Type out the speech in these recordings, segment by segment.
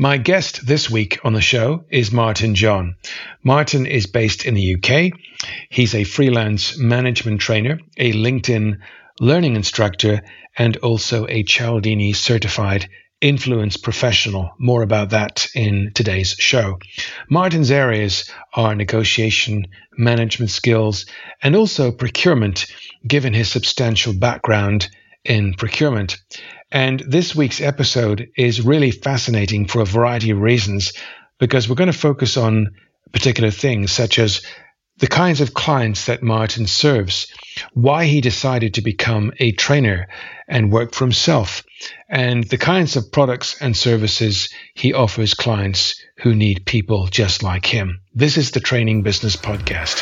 My guest this week on the show is Martin John. Martin is based in the UK. He's a freelance management trainer, a LinkedIn learning instructor, and also a Cialdini certified influence professional. More about that in today's show. Martin's areas are negotiation, management skills, and also procurement, given his substantial background in procurement. And this week's episode is really fascinating for a variety of reasons because we're going to focus on particular things such as the kinds of clients that Martin serves, why he decided to become a trainer and work for himself, and the kinds of products and services he offers clients who need people just like him. This is the Training Business Podcast.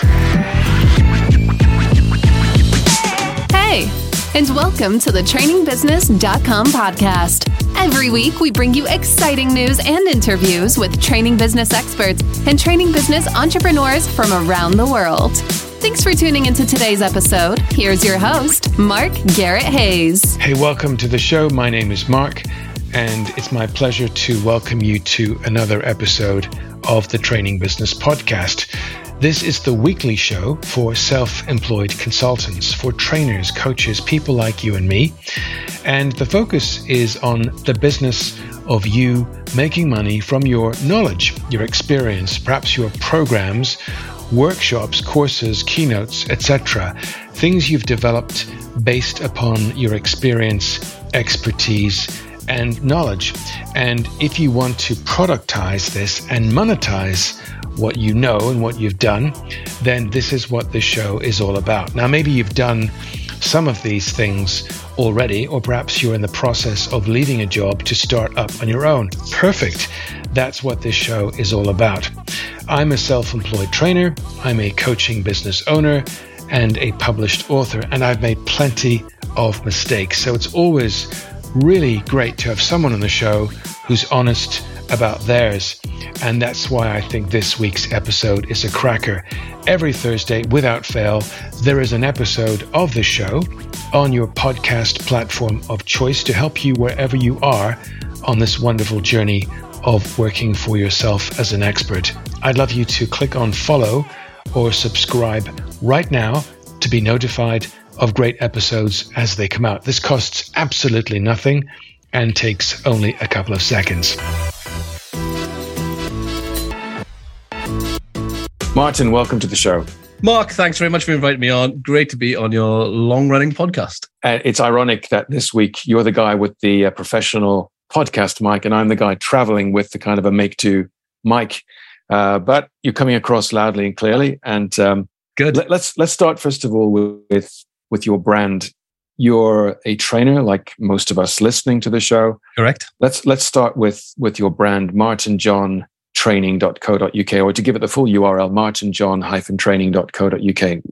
Hey, and welcome to the trainingbusiness.com podcast. Every week, we bring you exciting news and interviews with training business experts and training business entrepreneurs from around the world. Thanks for tuning into today's episode. Here's your host, Mark Garrett Hayes. Hey, welcome to the show. My name is Mark, and it's my pleasure to welcome you to another episode of the Training Business Podcast. This is the weekly show for self employed consultants, for trainers, coaches, people like you and me. And the focus is on the business of you making money from your knowledge, your experience, perhaps your programs, workshops, courses, keynotes, etc. Things you've developed based upon your experience, expertise, and knowledge. And if you want to productize this and monetize what you know and what you've done, then this is what this show is all about. Now, maybe you've done some of these things already, or perhaps you're in the process of leaving a job to start up on your own. Perfect. That's what this show is all about. I'm a self employed trainer, I'm a coaching business owner, and a published author, and I've made plenty of mistakes. So it's always really great to have someone on the show who's honest about theirs. And that's why I think this week's episode is a cracker. Every Thursday, without fail, there is an episode of the show on your podcast platform of choice to help you wherever you are on this wonderful journey of working for yourself as an expert. I'd love you to click on follow or subscribe right now to be notified of great episodes as they come out. This costs absolutely nothing and takes only a couple of seconds. Martin, welcome to the show. Mark, thanks very much for inviting me on. Great to be on your long running podcast. Uh, it's ironic that this week you're the guy with the uh, professional podcast mic, and I'm the guy traveling with the kind of a make to mic. Uh, but you're coming across loudly and clearly. And um, good. Let, let's let's start first of all with with your brand. You're a trainer, like most of us listening to the show. Correct. Let's let's start with with your brand, Martin John training.co.uk, or to give it the full URL, martinjohn-training.co.uk.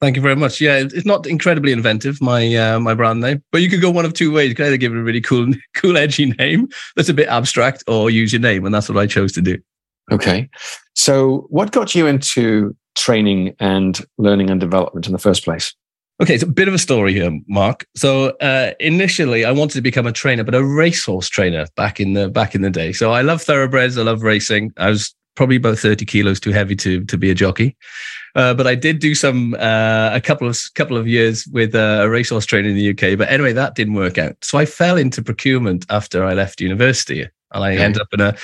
Thank you very much. Yeah, it's not incredibly inventive, my uh, my brand name, but you could go one of two ways. You could either give it a really cool, cool, edgy name that's a bit abstract, or use your name, and that's what I chose to do. Okay, so what got you into training and learning and development in the first place? Okay, it's a bit of a story here, Mark. So uh, initially, I wanted to become a trainer, but a racehorse trainer back in the back in the day. So I love thoroughbreds. I love racing. I was probably about thirty kilos too heavy to to be a jockey, uh, but I did do some uh, a couple of couple of years with a racehorse trainer in the UK. But anyway, that didn't work out. So I fell into procurement after I left university, and I okay. ended up in a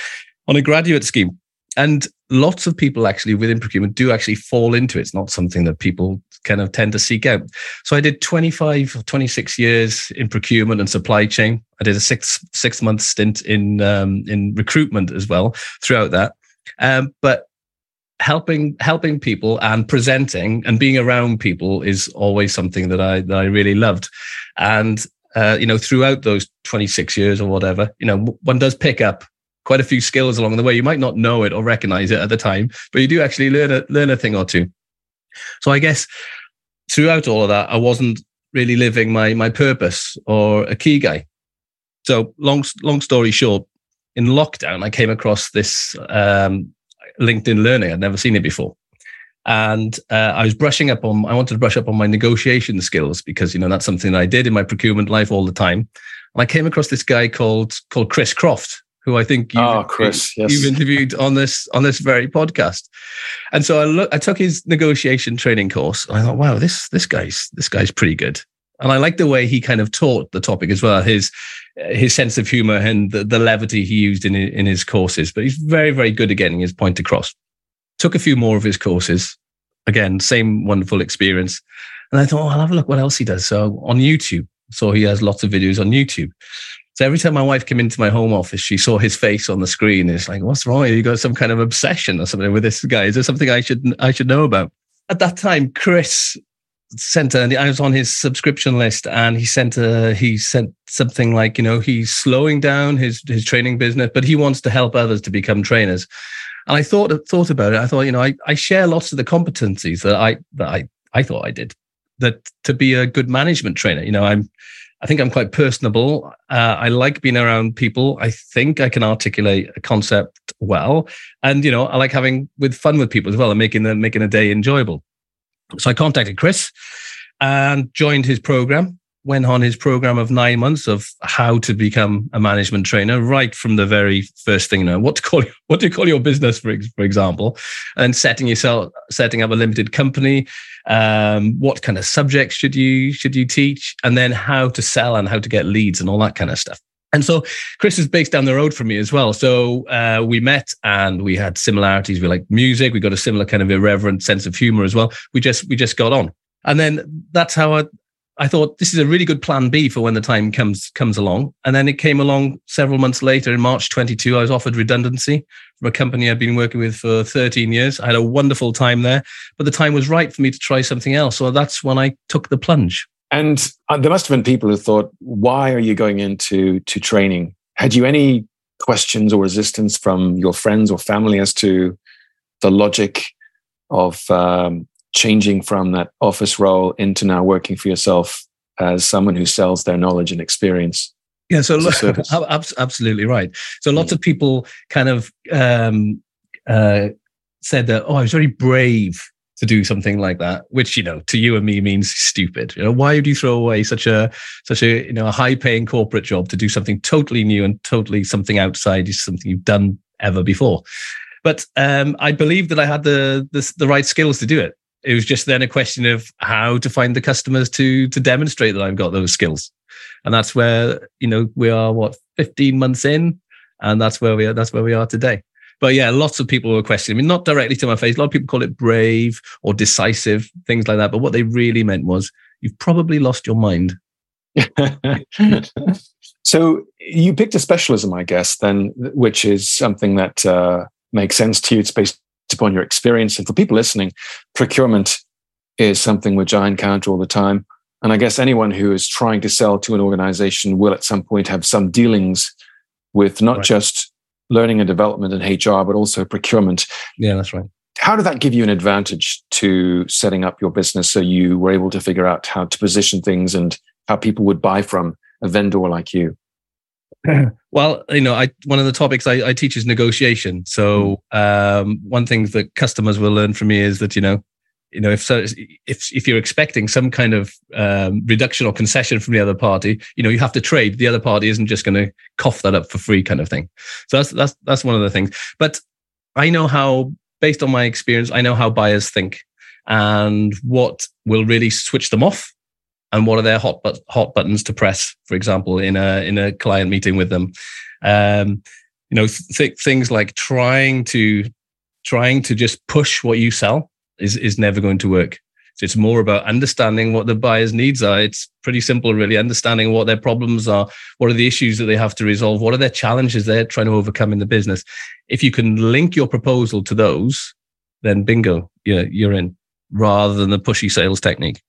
on a graduate scheme. And lots of people actually within procurement do actually fall into it. It's not something that people kind of tend to seek out. So I did 25 or 26 years in procurement and supply chain. I did a six six month stint in um, in recruitment as well throughout that. Um, but helping helping people and presenting and being around people is always something that I that I really loved. And uh, you know, throughout those 26 years or whatever, you know, one does pick up quite a few skills along the way. You might not know it or recognize it at the time, but you do actually learn a learn a thing or two. So I guess throughout all of that, I wasn't really living my my purpose or ikigai. So long long story short, in lockdown, I came across this um, LinkedIn Learning. I'd never seen it before, and uh, I was brushing up on. I wanted to brush up on my negotiation skills because you know that's something that I did in my procurement life all the time. And I came across this guy called called Chris Croft, who I think you've, oh, Chris, yes. you've interviewed on this on this very podcast. And so I look, I took his negotiation training course, and I thought, wow, this this guy's this guy's pretty good. And I like the way he kind of taught the topic as well. His his sense of humor and the, the levity he used in in his courses. But he's very very good at getting his point across. Took a few more of his courses. Again, same wonderful experience. And I thought, oh, I'll have a look what else he does. So on YouTube, so he has lots of videos on YouTube. So every time my wife came into my home office, she saw his face on the screen. It's like, what's wrong? You got some kind of obsession or something with this guy? Is there something I should I should know about? At that time, Chris sent a, I was on his subscription list and he sent a, he sent something like, you know, he's slowing down his, his training business, but he wants to help others to become trainers. And I thought, thought about it. I thought, you know, I, I share lots of the competencies that I, that I, I thought I did that to be a good management trainer, you know, I'm, I think I'm quite personable. Uh, I like being around people. I think I can articulate a concept well, and you know, I like having with fun with people as well and making the making a day enjoyable. So I contacted Chris and joined his program. Went on his program of nine months of how to become a management trainer, right from the very first thing. You know, what to call what do you call your business, for for example, and setting yourself setting up a limited company, um, what kind of subjects should you should you teach, and then how to sell and how to get leads and all that kind of stuff. And so Chris is based down the road from me as well. So uh, we met and we had similarities. We like music. We got a similar kind of irreverent sense of humor as well. We just we just got on. And then that's how I I thought this is a really good plan B for when the time comes comes along. And then it came along several months later in March 22. I was offered redundancy from a company I'd been working with for 13 years. I had a wonderful time there, but the time was right for me to try something else. So that's when I took the plunge. And uh, there must have been people who thought, "Why are you going into to training?" Had you any questions or resistance from your friends or family as to the logic of um, changing from that office role into now working for yourself as someone who sells their knowledge and experience. Yeah, so absolutely right. So lots mm. of people kind of um, uh, said that, oh, I was very brave to do something like that, which you know to you and me means stupid. You know, why would you throw away such a such a you know a high paying corporate job to do something totally new and totally something outside is something you've done ever before? But um, I believe that I had the, the the right skills to do it it was just then a question of how to find the customers to to demonstrate that I've got those skills, and that's where you know we are what 15 months in, and that's where we are. That's where we are today. But yeah, lots of people were questioning I me, not directly to my face. A lot of people call it brave or decisive, things like that. But what they really meant was, you've probably lost your mind. so you picked a specialism, I guess, then, which is something that uh, makes sense to you. It's based upon your experience. And for people listening, procurement is something which I encounter all the time. And I guess anyone who is trying to sell to an organization will at some point have some dealings with not right. just learning and development and HR, but also procurement. Yeah, that's right. How did that give you an advantage to setting up your business so you were able to figure out how to position things and how people would buy from a vendor like you? Well, you know, I one of the topics I, I teach is negotiation. So um, one thing that customers will learn from me is that you know, you know, if so, if if you're expecting some kind of um, reduction or concession from the other party, you know, you have to trade. The other party isn't just going to cough that up for free, kind of thing. So that's that's that's one of the things. But I know how, based on my experience, I know how buyers think and what will really switch them off and what are their hot but hot buttons to press for example in a in a client meeting with them. Um, you know th- things like trying to trying to just push what you sell is is never going to work. So it's more about understanding what the buyer's needs are. It's pretty simple really understanding what their problems are what are the issues that they have to resolve what are their challenges they're trying to overcome in the business. If you can link your proposal to those then bingo you're, you're in rather than the pushy sales technique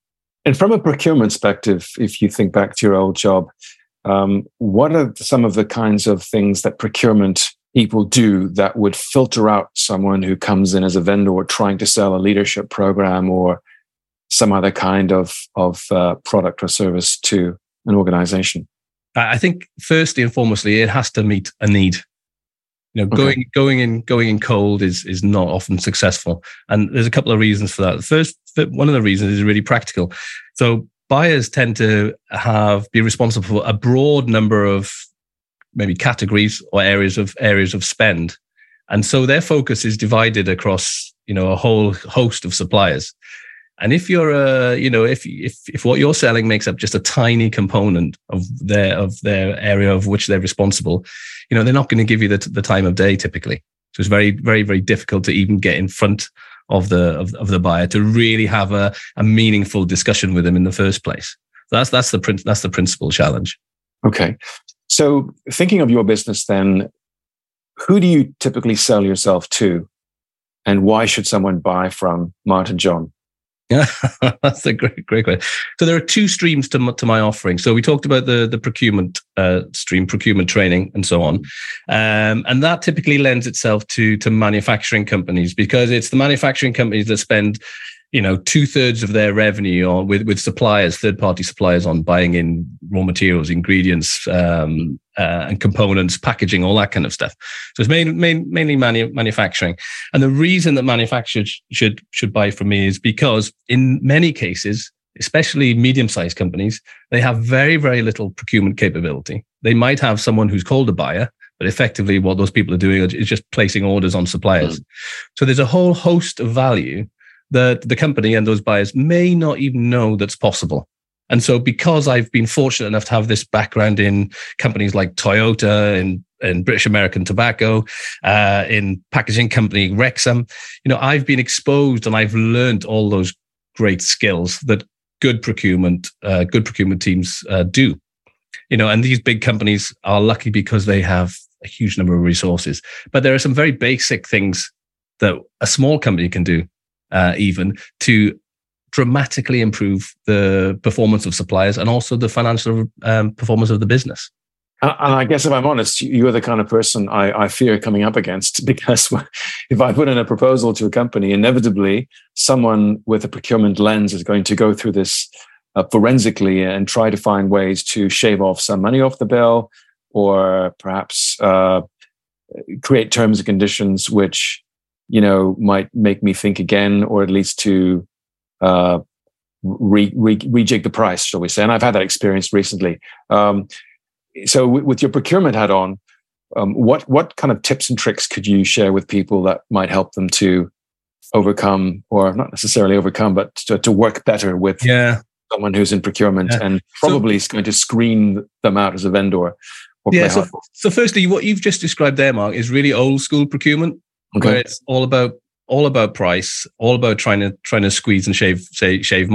and from a procurement perspective, if you think back to your old job, um, what are some of the kinds of things that procurement people do that would filter out someone who comes in as a vendor trying to sell a leadership program or some other kind of of uh, product or service to an organization? I think firstly and foremostly, it has to meet a need. You know, okay. going going in going in cold is is not often successful, and there's a couple of reasons for that. The first, one of the reasons is really practical. So buyers tend to have be responsible for a broad number of maybe categories or areas of areas of spend, and so their focus is divided across you know a whole host of suppliers. And if you're a, you know, if if if what you're selling makes up just a tiny component of their of their area of which they're responsible, you know, they're not going to give you the the time of day typically. So it's very very very difficult to even get in front of the of, of the buyer to really have a, a meaningful discussion with them in the first place. So that's that's the that's the principal challenge. Okay, so thinking of your business, then, who do you typically sell yourself to, and why should someone buy from Martin John? Yeah, that's a great, great question. So there are two streams to my, to my offering. So we talked about the the procurement uh, stream, procurement training, and so on, um, and that typically lends itself to to manufacturing companies because it's the manufacturing companies that spend you know two thirds of their revenue on with with suppliers, third party suppliers on buying in raw materials, ingredients, um, uh, and components, packaging, all that kind of stuff. So it's main, main, mainly manu- manufacturing. And the reason that manufacturers should should buy from me is because in many cases, especially medium sized companies, they have very very little procurement capability. They might have someone who's called a buyer. But effectively, what those people are doing is just placing orders on suppliers. Mm. So there's a whole host of value that the company and those buyers may not even know that's possible. And so, because I've been fortunate enough to have this background in companies like Toyota and, and British American Tobacco, uh, in packaging company Rexam, you know, I've been exposed and I've learned all those great skills that good procurement, uh, good procurement teams uh, do. You know, and these big companies are lucky because they have a huge number of resources. But there are some very basic things that a small company can do uh, even to dramatically improve the performance of suppliers and also the financial um, performance of the business. And I guess if I'm honest, you're the kind of person I, I, fear coming up against because if I put in a proposal to a company, inevitably someone with a procurement lens is going to go through this uh, forensically and try to find ways to shave off some money off the bill or perhaps uh, create terms and conditions which you know, might make me think again, or at least to uh, re, re, rejig the price, shall we say? And I've had that experience recently. Um, so, w- with your procurement hat on, um, what what kind of tips and tricks could you share with people that might help them to overcome, or not necessarily overcome, but to, to work better with yeah. someone who's in procurement yeah. and probably so, is going to screen them out as a vendor? Yeah. So, so, firstly, what you've just described there, Mark, is really old school procurement okay. where it's all about all about price, all about trying to trying to squeeze and shave say, shave